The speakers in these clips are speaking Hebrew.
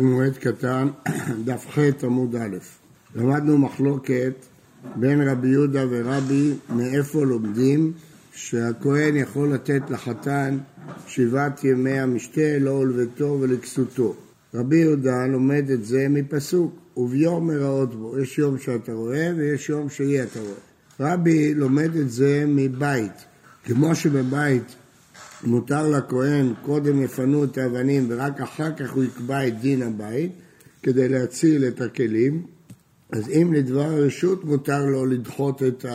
מועד קטן, דף ח' עמוד א'. למדנו מחלוקת בין רבי יהודה ורבי מאיפה לומדים שהכהן יכול לתת לחתן שבעת ימי המשתה לא ולביתו ולכסותו. רבי יהודה לומד את זה מפסוק, וביום מראות בו, יש יום שאתה רואה ויש יום שאי אתה רואה. רבי לומד את זה מבית, כמו שבבית מותר לכהן, קודם יפנו את האבנים ורק אחר כך הוא יקבע את דין הבית כדי להציל את הכלים, אז אם לדבר הרשות מותר לו לדחות את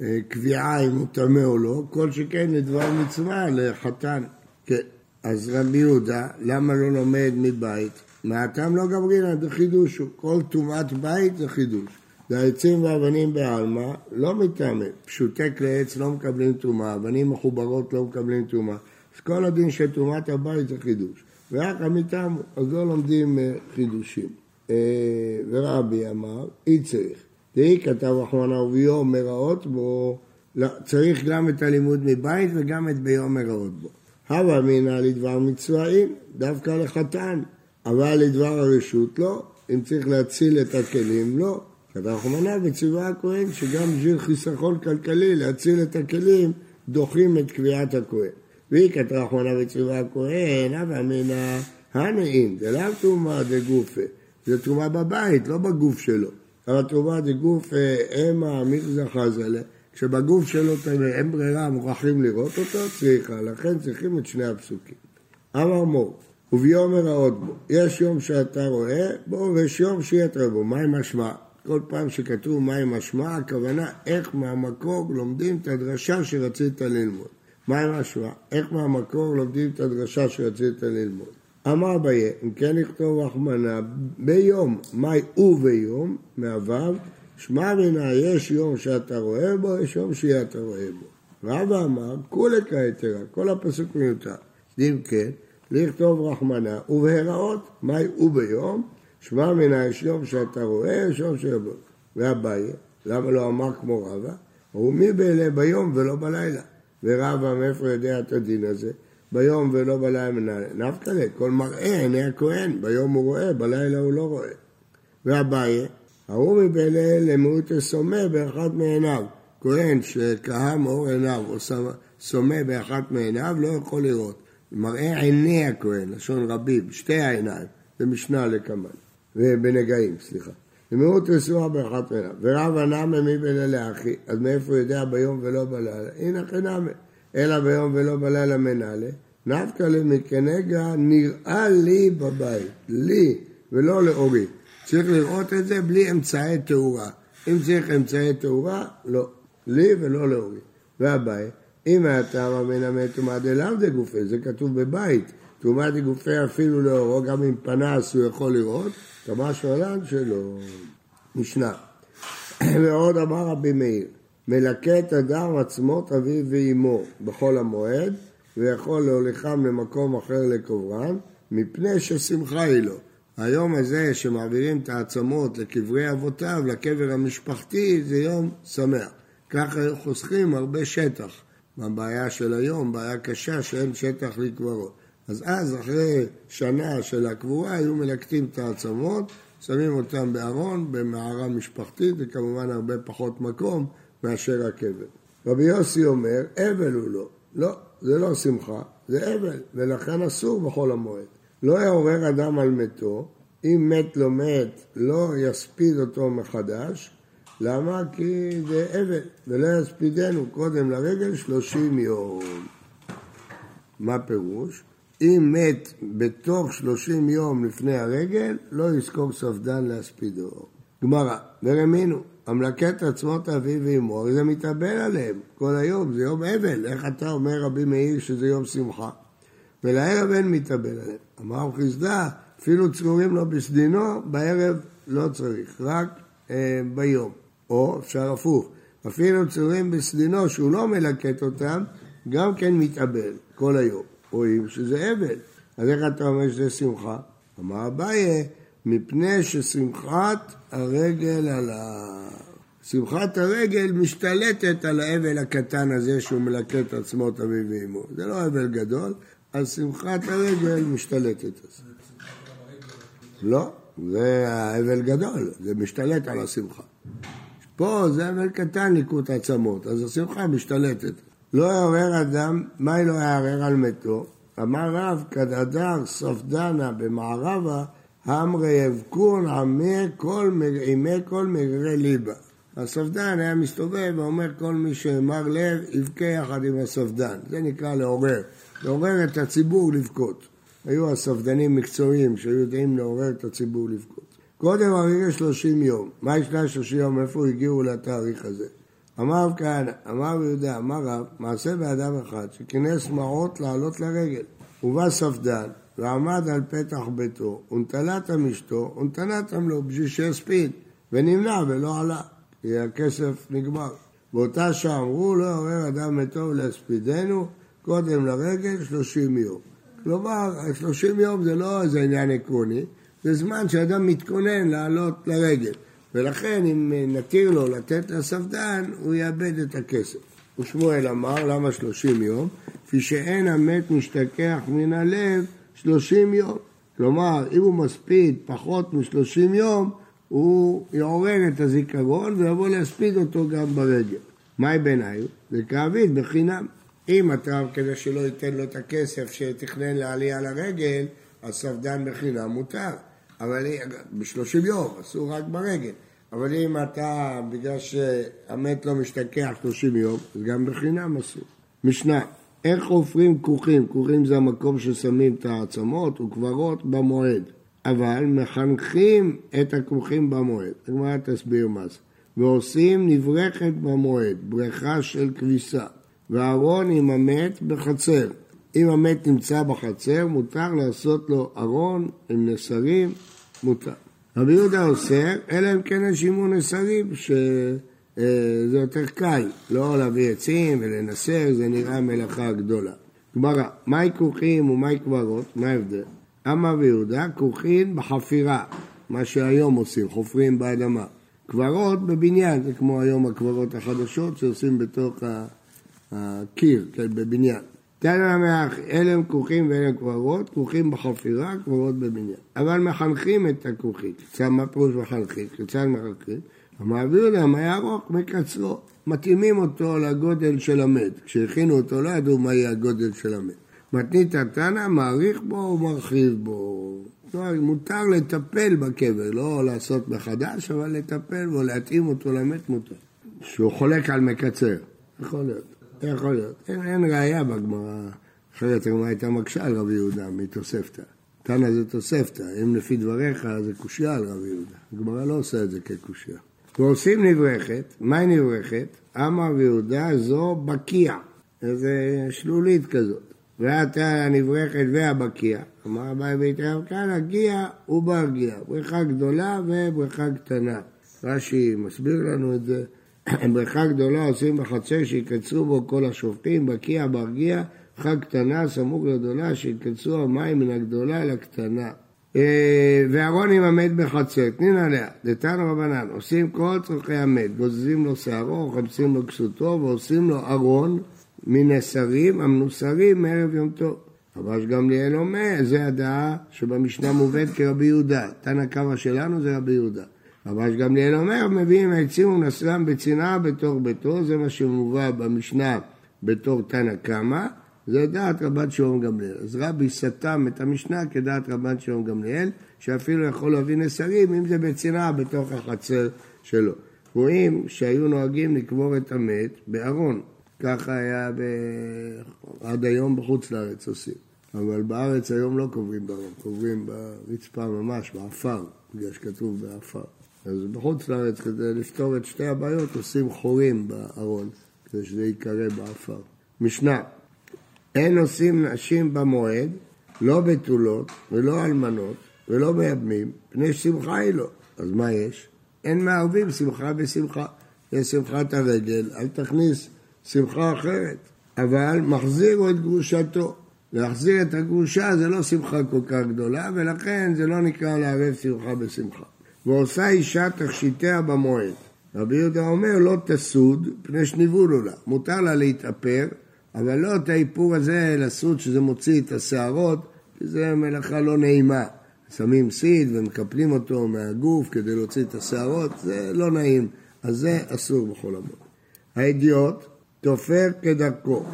הקביעה אם הוא טמא או לא, כל שכן לדבר מצווה לחתן. כן. אז רבי יהודה, למה לא לומד מבית? מהטעם לא גברינא, זה חידוש. כל טומאת בית זה חידוש. והעצים והאבנים בעלמא לא מטעמים. פשוטי כלי עץ לא מקבלים טומאה, אבנים מחוברות לא מקבלים טומאה. אז כל הדין של טומאת הבית זה חידוש. ורק המטעם, אז לא לומדים אה, חידושים. אה, ורבי אמר, אי צריך. דהי כתב אחמנה וביום מראות בו, לא, צריך גם את הלימוד מבית וגם את ביום מראות בו. הווה אמינא לדבר מצווה אין, דווקא לחתן, אבל לדבר הרשות לא, אם צריך להציל את הכלים לא. רחמנא וציווה הכהן שגם בשביל חיסכון כלכלי להציל את הכלים דוחים את קביעת הכהן. והיא כתב רחמנא וציווה הכהן, הווה אמינא הנאים, זה לאו תרומה דגופה, זה תרומה בבית, לא בגוף שלו. אבל תרומה דגוף המה מיכזה חזלה, כשבגוף שלו אין ברירה, מוכרחים לראות אותו, צריכה, לכן צריכים את שני הפסוקים. אמר מור, וביום הרעות בו, יש יום שאתה רואה בו ויש יום שיהיה בו, מה עם משמע? כל פעם שכתוב מה עם משמע, הכוונה איך מהמקור לומדים את הדרשה שרצית ללמוד. מה עם משמע? איך מהמקור לומדים את הדרשה שרצית ללמוד. אמר אביי, אם כן נכתוב רחמנה ביום, מאי וביום, מהוו, שמע מנה יש יום שאתה רואה בו, יש יום שאתה רואה בו. רבא אמר, כולי כהתרה, כל הפסוק מיותר. אם כן, לכתוב רחמנה ובהראות, מאי וביום, שמע מנה יש יום שאתה רואה, יש יום שאתה רואה. ואביי, למה לא אמר כמו רבא? הוא מי באלה ביום ולא בלילה. ורבא מאיפה יודע את הדין הזה? ביום ולא בלילה מנהל. נפקא לה, כל מראה עיני הכהן, ביום הוא רואה, בלילה הוא לא רואה. ואביי, ההוא מבעלה למיעוט הסומא באחת מעיניו. כהן שכהה מאור עיניו או סומא באחת מעיניו לא יכול לראות. מראה עיני הכהן, לשון רבים, שתי העיניים, זה משנה לקמן, ובנגעים, סליחה. למיעוט רסועה באחת מעיניו. ורב הנאמה מי בלילה אחי, אז מאיפה הוא יודע ביום ולא בלילה? הנה חנאמה. אלא ביום ולא בלילה מנהלה, נפקא למקנגה נראה לי בבית, לי ולא לאורי. צריך לראות את זה בלי אמצעי תאורה. אם צריך אמצעי תאורה, לא. לי ולא לאורי. והבית, אם היה טעם המנמה טומאה דלאו דגופה, זה כתוב בבית. טומאה דגופה אפילו לאורו, גם עם פנס הוא יכול לראות, כמה שעולן שלא. משנה. ועוד אמר רבי מאיר, מלקט אדם עצמות אביו ואימו בחול המועד, ויכול להוליכם למקום אחר לקוברן, מפני ששמחה היא לו. היום הזה שמעבירים את העצמות לקברי אבותיו, לקבר המשפחתי, זה יום שמח. ככה חוסכים הרבה שטח. הבעיה של היום, בעיה קשה שאין שטח לקברות. אז אז, אחרי שנה של הקבורה, היו מלקטים את העצמות, שמים אותם בארון, במערה משפחתית, וכמובן הרבה פחות מקום מאשר הקבר. רבי יוסי אומר, אבל הוא לא. לא, זה לא שמחה, זה אבל, ולכן אסור בחול המועד. לא יעורר אדם על מתו, אם מת לא מת, לא יספיד אותו מחדש. למה? כי זה אבל, ולא יספידנו קודם לרגל שלושים יום. מה פירוש? אם מת בתוך שלושים יום לפני הרגל, לא יזכור ספדן להספידו. גמרא, ורמינו, המלקט עצמות אביו ואמו, זה מתאבל עליהם כל היום, זה יום אבל. איך אתה אומר רבי מאיר שזה יום שמחה? ולערב אין מתאבל עליהם. אמר חסדה, אפילו צרורים לו בסדינו, בערב לא צריך, רק אה, ביום. או אפשר הפוך, אפילו צרורים בסדינו שהוא לא מלקט אותם, גם כן מתאבל כל היום. רואים שזה אבל. אז איך אתה אומר שזה שמחה? אמר אביי, מפני ששמחת הרגל על ה... שמחת הרגל משתלטת על האבל הקטן הזה שהוא מלקט עצמות אביו ואמו. זה לא אבל גדול, אז שמחת הרגל משתלטת על זה. לא, זה האבל גדול, זה משתלט על השמחה. פה זה אבל קטן ליקוט עצמות, אז השמחה משתלטת. לא יעורר אדם, מה לא יערער על מתו? אמר רב, כדדר ספדנה במערבה, המרי יבקון עמי כל, עמי כל מגרי ליבה. הספדן היה מסתובב ואומר כל מי שמר לב יבכה יחד עם הספדן. זה נקרא לעורר. לעורר את הציבור לבכות. היו הספדנים מקצועיים שהיו יודעים לעורר את הציבור לבכות. קודם הרגע שלושים יום. מה ישנה שלושים יום? איפה הגיעו לתאריך הזה? אמר כהנא, אמר יהודה, אמר רב, מעשה באדם אחד שכינס מעות לעלות לרגל. ובא ספדן ועמד על פתח ביתו, ונטלתם אשתו, ונתנתם לו בשביל שיספיד, ונמנע ולא עלה, כי הכסף נגמר. באותה שעה אמרו, לא יעורר אדם מתו להספידנו, קודם לרגל שלושים יום. כלומר, שלושים יום זה לא איזה עניין עקרוני, זה זמן שאדם מתכונן לעלות לרגל. ולכן אם נתיר לו לתת לספדן, הוא יאבד את הכסף. ושמואל אמר, למה שלושים יום? כפי שאין המת משתכח מן הלב שלושים יום. כלומר, אם הוא מספיד פחות משלושים יום, הוא יעורר את הזיכרון ויבוא להספיד אותו גם ברגל. מהי בעיניי? זה כאבית בחינם. אם אתה, כדי שלא ייתן לו את הכסף שתכנן לעלייה לרגל, אז ספדן בחינם מותר. אבל בשלושים יום, אסור רק ברגל. אבל אם אתה, בגלל שהמת לא משתכח שלושים יום, אז גם בחינם אסור. משנה, איך חופרים כוכים? כוכים זה המקום ששמים את העצמות וקברות במועד. אבל מחנכים את הכוכים במועד. הגמרא תסביר מה זה. ועושים נברכת במועד, בריכה של כביסה. וארון עם המת בחצר. אם המת נמצא בחצר, מותר לעשות לו ארון עם נסרים, מותר. רבי יהודה אוסר, אלא אם כן השימון נסרים, שזה יותר קל, לא להביא עצים ולנסר, זה נראה מלאכה גדולה. גמרא, מהי כוכים ומהי קברות? מה ההבדל? אמר רבי יהודה, כוכין בחפירה, מה שהיום עושים, חופרים באדמה. קברות בבניין, זה כמו היום הקברות החדשות שעושים בתוך הקיר, כן, בבניין. תנא המח, אלה הם כוכים ואלה קברות, כוכים בחפירה, קברות בבניין. אבל מחנכים את הכוכית. כיצד מה פירוש מחנכים? כיצד מחנכים? המעביר להם היה ארוך מקצרו. מתאימים אותו לגודל של המת. כשהכינו אותו לא ידעו מה יהיה הגודל של המת. מתנית התנא, מעריך בו ומרחיב בו. כלומר, מותר לטפל בקבר, לא לעשות מחדש, אבל לטפל בו, להתאים אותו למת מותר. שהוא חולק על מקצר, יכול להיות. יכול להיות. אין, אין ראייה בגמרא, אחרת הגמרא הייתה מקשה על רבי יהודה מתוספתא. תנא זה תוספתא, אם לפי דבריך זה קושייה על רבי יהודה. הגמרא לא עושה את זה כקושייה. ועושים נברכת, מהי נברכת? אמר רבי יהודה זו בקיע, איזה שלולית כזאת. ועתה הנברכת והבקיע. אמר אביי בית רב כאן, הגיע וברגיע. בריכה גדולה ובריכה קטנה. רש"י מסביר לנו את זה. בריכה גדולה עושים בחצר שיקצרו בו כל השופטים, בקיע ברגיע, בריכה קטנה סמוך לגדולה שיקצרו המים מן הגדולה לקטנה. אה, ואהרון עם המת בחצר, תנין עליה, דתן רבנן, עושים כל צורכי המת, גוזזים לו שערו, חפשים לו כסותו ועושים לו ארון מנסרים המנוסרים מערב יום טוב. רבש גמליאל אומר, זה הדעה שבמשנה מובאת כרבי יהודה, תנא קמא שלנו זה רבי יהודה. רבש גמליאל אומר, מביאים עצים ונסרם בצנעה בתוך ביתו, זה מה שמובא במשנה בתור תנא קמא, זה דעת רבן שמעון גמליאל. אז רבי סתם את המשנה כדעת רבן שמעון גמליאל, שאפילו יכול להביא נסרים אם זה בצנעה בתוך החצר שלו. רואים שהיו נוהגים לקבור את המת בארון, ככה היה ב... עד היום בחוץ לארץ עושים. אבל בארץ היום לא קוברים בארון, קוברים ברצפה ממש, בעפר, בגלל שכתוב בעפר. אז בחוץ לארץ, כדי לפתור את שתי הבעיות, עושים חורים בארון, כדי שזה ייקבר בעפר. משנה, אין נושאים נשים במועד, לא בתולות ולא אלמנות ולא מייבמים, מפני ששמחה היא לו. אז מה יש? אין מערבים שמחה בשמחה. יש שמחת הרגל, אל תכניס שמחה אחרת. אבל מחזירו את גרושתו. להחזיר את הגרושה זה לא שמחה כל כך גדולה, ולכן זה לא נקרא לערב שמחה בשמחה. ועושה אישה תכשיטיה במועד. רבי יהודה אומר לא תסוד פני שניבולו לה. מותר לה להתאפר, אבל לא את האיפור הזה לסוד שזה מוציא את השערות, כי זה מלאכה לא נעימה. שמים סיד ומקפלים אותו מהגוף כדי להוציא את השערות, זה לא נעים, אז זה אסור בכל המועד. האדיוט תופר כדרכו,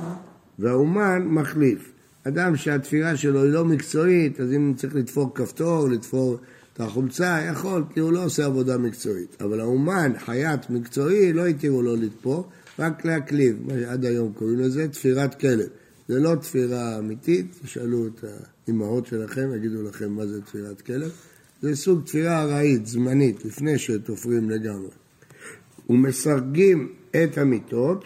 והאומן מחליף. אדם שהתפירה שלו היא לא מקצועית, אז אם צריך לתפור כפתור, לתפור את החולצה, יכול, כי הוא לא עושה עבודה מקצועית. אבל האומן, חייט מקצועי, לא התירו לו לתפור, רק להקליב, עד היום קוראים לזה תפירת כלב. זה לא תפירה אמיתית, תשאלו את האימהות שלכם, יגידו לכם מה זה תפירת כלב. זה סוג תפירה ארעית, זמנית, לפני שתופרים לגמרי. ומסרגים את המיטות,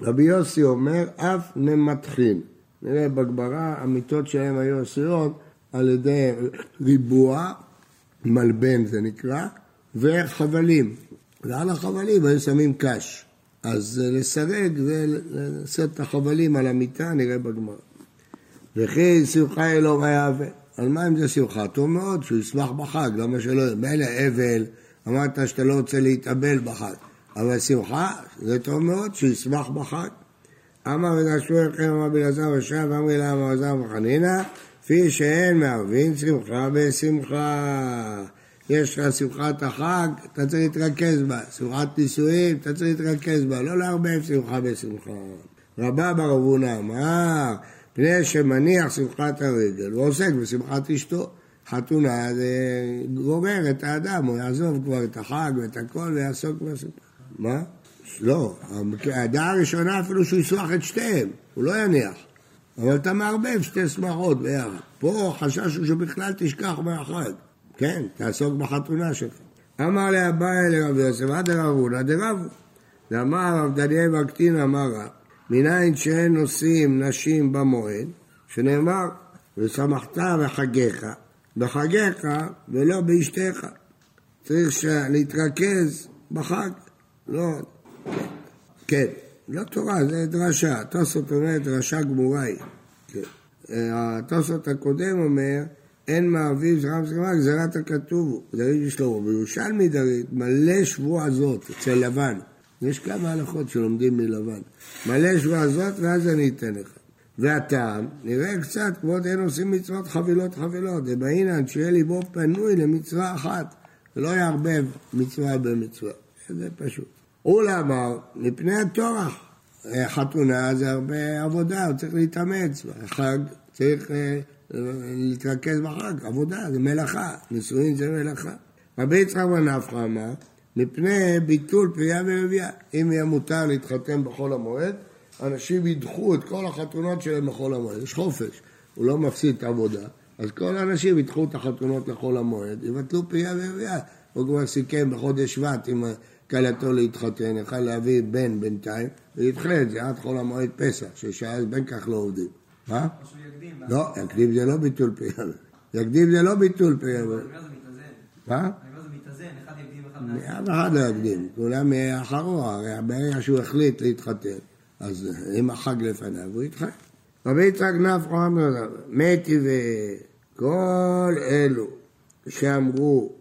רבי יוסי אומר, אף ממתחין. נראה בגמרא, המיטות שלהם היו עשויות על ידי ריבוע, מלבן זה נקרא, וחבלים. ועל החבלים היו שמים קש. אז לסרג ולעשות את החבלים על המיטה, נראה בגמרא. וכי שמחה אלוהים היה אבל. על מה אם זה שמחה? טוב מאוד שהוא ישמח בחג, למה שלא... מילא אבל, אמרת שאתה לא רוצה להתאבל בחג, אבל שמחה, זה טוב מאוד שהוא ישמח בחג. אמר ונשו אליכם אמר בלעזר ושב ואמרי לה אמר עזר וחנינא, כפי שאין מערבין שמחה בשמחה. יש לך שמחת החג, אתה צריך להתרכז בה. שמחת נישואים, אתה צריך להתרכז בה. לא לערבב שמחה בשמחה. רבה בר אבונה אמר, פני שמניח שמחת הרגל, הוא עוסק בשמחת אשתו. חתונה זה גורר את האדם, הוא יעזוב כבר את החג ואת הכל ויעסוק בשמחה. מה? לא, הדעה הראשונה אפילו שהוא יסלח את שתיהם, הוא לא יניח. אבל אתה מערבב שתי שמחות ביחד. פה חשש הוא שבכלל תשכח מהחג. כן, תעסוק בחתונה שלך. אמר לאביי לרבי יוסף, עד רב הונא דרבו. ואמר רב דניאל וקטין אמר רב, מניין שאין נושאים נשים במועד, שנאמר, ושמחת בחגיך, בחגיך ולא באשתך. צריך להתרכז בחג, לא, כן, לא תורה, זה דרשה. תוספות אומר דרשה גמורה היא. כן. התוספות הקודם אומר אין מעביד זרם זרמה, גזירת הכתוב הוא, דוד ושלמה. בירושלמי דוד מלא שבוע זאת אצל לבן. יש כמה הלכות שלומדים מלבן. מלא שבוע זאת ואז אני אתן לך. והטעם, נראה קצת כבוד אין עושים מצוות חבילות חבילות. דבעינן שיהיה ליבו פנוי למצווה אחת, ולא יערבב מצווה במצווה. זה פשוט. אולמר, מפני הטורח. חתונה זה הרבה עבודה, הוא צריך להתאמץ. חג צריך אה, להתרכז בחג, עבודה, זה מלאכה, נישואין זה מלאכה. רבי יצחק בן נפחא אמר, מפני ביטול פרייה ורבייה. אם יהיה מותר להתחתן בחול המועד, אנשים ידחו את כל החתונות שלהם בחול המועד. יש חופש, הוא לא מפסיד את העבודה, אז כל האנשים ידחו את החתונות לחול המועד, יבטלו פרייה ורבייה. הוא כבר סיכם בחודש שבט עם כלתו להתחתן, יכל להביא בן בינתיים, וידחה את זה עד חול המועד פסח, ששאז בין כך לא עובדים. מה? לא, יקדים זה לא ביטול פרי יקדים זה לא ביטול פרי מה? אף אחד לא יקדים, כולם אחרו, הרי ברגע שהוא החליט להתחתן, אז אם החג לפניו, הוא יתחתן. רבי יצחק נפחו אמר, מתי וכל אלו שאמרו,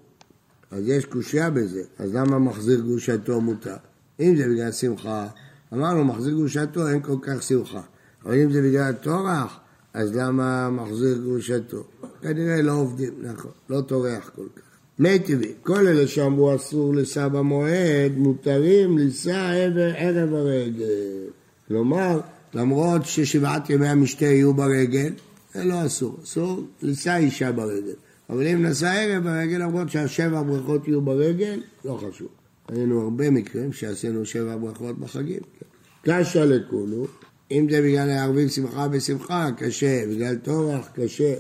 אז יש קושייה בזה, אז למה מחזיר גושתו מותר? אם זה בגלל שמחה, אמרנו מחזיר גושתו אין כל כך שמחה. אבל אם זה בגלל טורח, אז למה מחזיר גרושתו? כנראה לא עובדים, נכון, לא טורח כל כך. מי טבעי, כל אלה שאמרו אסור לשא במועד, מותרים עבר ערב הרגל. כלומר, למרות ששבעת ימי המשתה יהיו ברגל, זה לא אסור, אסור לשא אישה ברגל. אבל אם נשא ערב ברגל, למרות שהשבע ברכות יהיו ברגל, לא חשוב. היינו הרבה מקרים שעשינו שבע ברכות בחגים. קשה לכולו, אם זה בגלל לערבים שמחה בשמחה, קשה, בגלל טורח, קשה.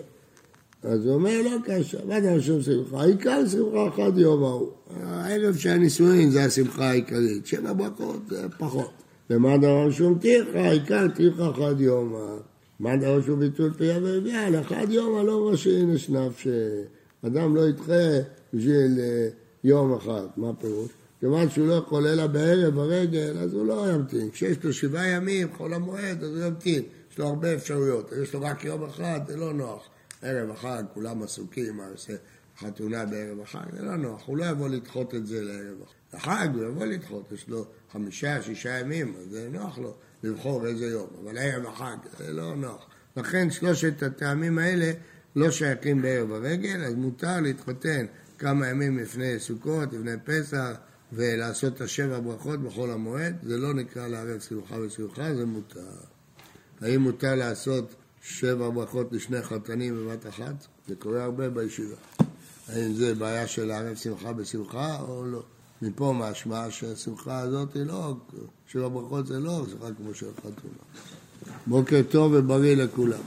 אז הוא אומר, לא קשה, מה זה שום שמחה? העיקר שמחה אחת יום ההוא. הערב של הנישואין זה השמחה העיקרית, שבע ברכות זה פחות. ומה דבר שום טרחה, העיקר טרחה אחת יום. מה דבר שום ביטול פיה ורבייה, לאחד יום הלא ראשי נשנף, שאדם לא ידחה בשביל אה, יום אחד, מה פירוש? כיוון שהוא לא יכול אלא בערב הרגל, אז הוא לא ימתין. כשיש לו שבעה ימים, חול המועד, אז הוא ימתין. יש לו הרבה אפשרויות. יש לו רק יום אחד, זה לא נוח. ערב החג, כולם עסוקים, מה עושה חתונה בערב החג, זה לא נוח. הוא לא יבוא לדחות את זה לערב החג. החג הוא יבוא לדחות, יש לו חמישה, שישה ימים, אז זה נוח לו לבחור איזה יום. אבל ערב החג, זה לא נוח. לכן שלושת הטעמים האלה לא שייכים בערב הרגל, אז מותר להתחתן כמה ימים לפני סוכות, לפני פסח, ולעשות את השבע ברכות בחול המועד, זה לא נקרא לערב שמחה ושמחה, זה מותר. האם מותר לעשות שבע ברכות לשני חתנים בבת אחת? זה קורה הרבה בישיבה. האם זה בעיה של לערב שמחה בשמחה או לא? מפה משמע שהשמחה הזאת היא לא, שבע ברכות זה לא שמחה כמו של חתונה. בוקר טוב ובריא לכולם.